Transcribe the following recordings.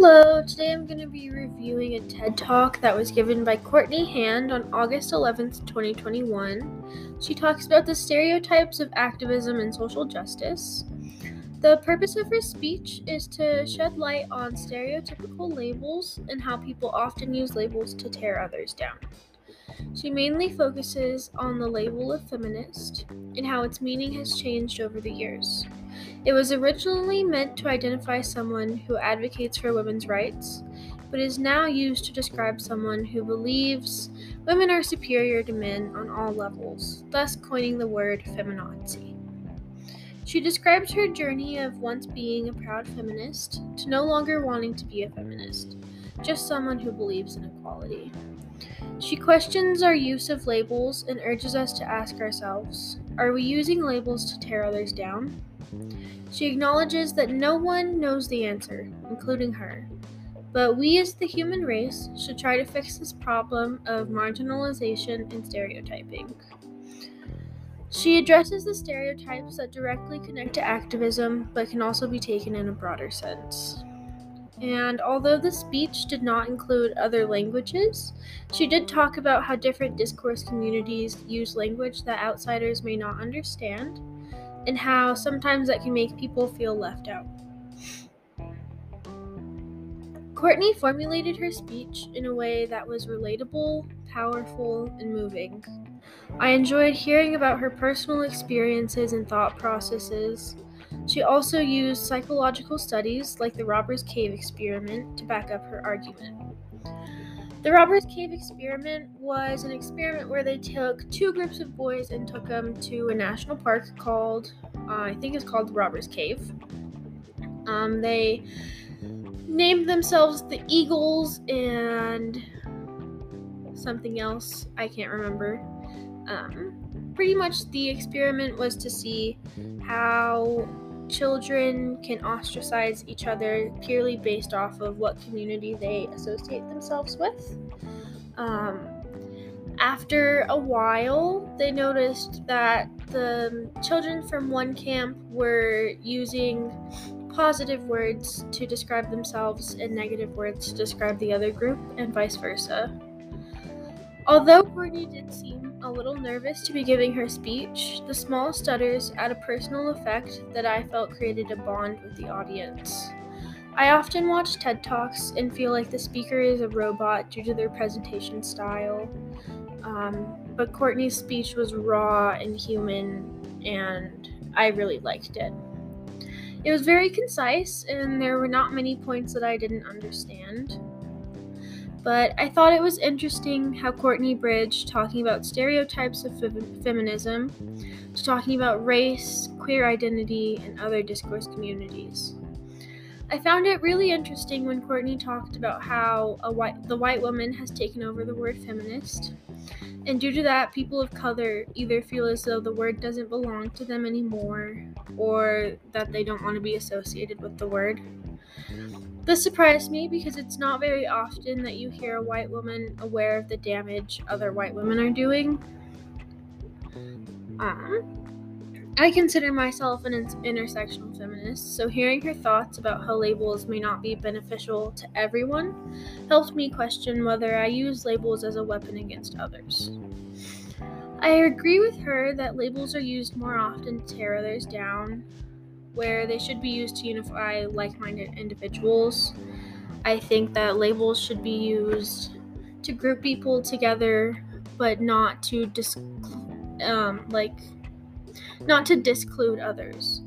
Hello, today I'm going to be reviewing a TED Talk that was given by Courtney Hand on August 11th, 2021. She talks about the stereotypes of activism and social justice. The purpose of her speech is to shed light on stereotypical labels and how people often use labels to tear others down. She mainly focuses on the label of feminist and how its meaning has changed over the years. It was originally meant to identify someone who advocates for women's rights, but is now used to describe someone who believes women are superior to men on all levels, thus coining the word feminazi. She describes her journey of once being a proud feminist to no longer wanting to be a feminist, just someone who believes in equality. She questions our use of labels and urges us to ask ourselves are we using labels to tear others down? She acknowledges that no one knows the answer, including her. But we as the human race should try to fix this problem of marginalization and stereotyping. She addresses the stereotypes that directly connect to activism but can also be taken in a broader sense. And although the speech did not include other languages, she did talk about how different discourse communities use language that outsiders may not understand and how sometimes that can make people feel left out. Courtney formulated her speech in a way that was relatable, powerful, and moving. I enjoyed hearing about her personal experiences and thought processes. She also used psychological studies like the Robbers Cave experiment to back up her argument. The Robbers Cave experiment was an experiment where they took two groups of boys and took them to a national park called, uh, I think it's called the Robbers Cave. Um, they named themselves the Eagles and something else I can't remember. Um, pretty much the experiment was to see how children can ostracize each other purely based off of what community they associate themselves with. Um, after a while, they noticed that the children from one camp were using positive words to describe themselves and negative words to describe the other group, and vice versa. Although Courtney did seem a little nervous to be giving her speech, the small stutters had a personal effect that I felt created a bond with the audience. I often watch TED Talks and feel like the speaker is a robot due to their presentation style. Um, but Courtney's speech was raw and human, and I really liked it. It was very concise, and there were not many points that I didn't understand. But I thought it was interesting how Courtney bridged talking about stereotypes of feminism to talking about race, queer identity, and other discourse communities. I found it really interesting when Courtney talked about how white, the white woman has taken over the word feminist, and due to that, people of color either feel as though the word doesn't belong to them anymore, or that they don't want to be associated with the word. This surprised me because it's not very often that you hear a white woman aware of the damage other white women are doing. Um, I consider myself an intersectional feminist, so hearing her thoughts about how labels may not be beneficial to everyone helped me question whether I use labels as a weapon against others. I agree with her that labels are used more often to tear others down, where they should be used to unify like minded individuals. I think that labels should be used to group people together, but not to dis- um, like not to disclude others.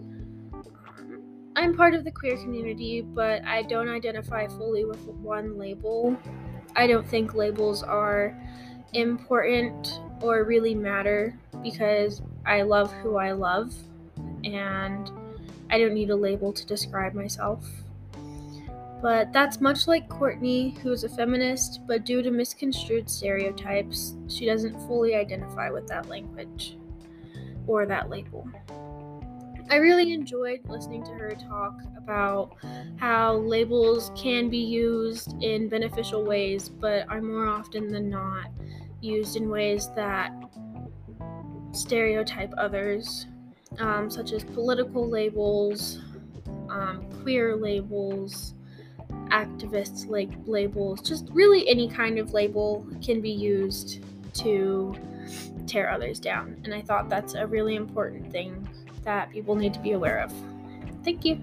I'm part of the queer community, but I don't identify fully with one label. I don't think labels are important or really matter because I love who I love and I don't need a label to describe myself. But that's much like Courtney, who is a feminist, but due to misconstrued stereotypes, she doesn't fully identify with that language or that label. I really enjoyed listening to her talk about how labels can be used in beneficial ways, but are more often than not used in ways that stereotype others um, such as political labels, um, queer labels, activists like labels, just really any kind of label can be used to tear others down. And I thought that's a really important thing that people need to be aware of. Thank you.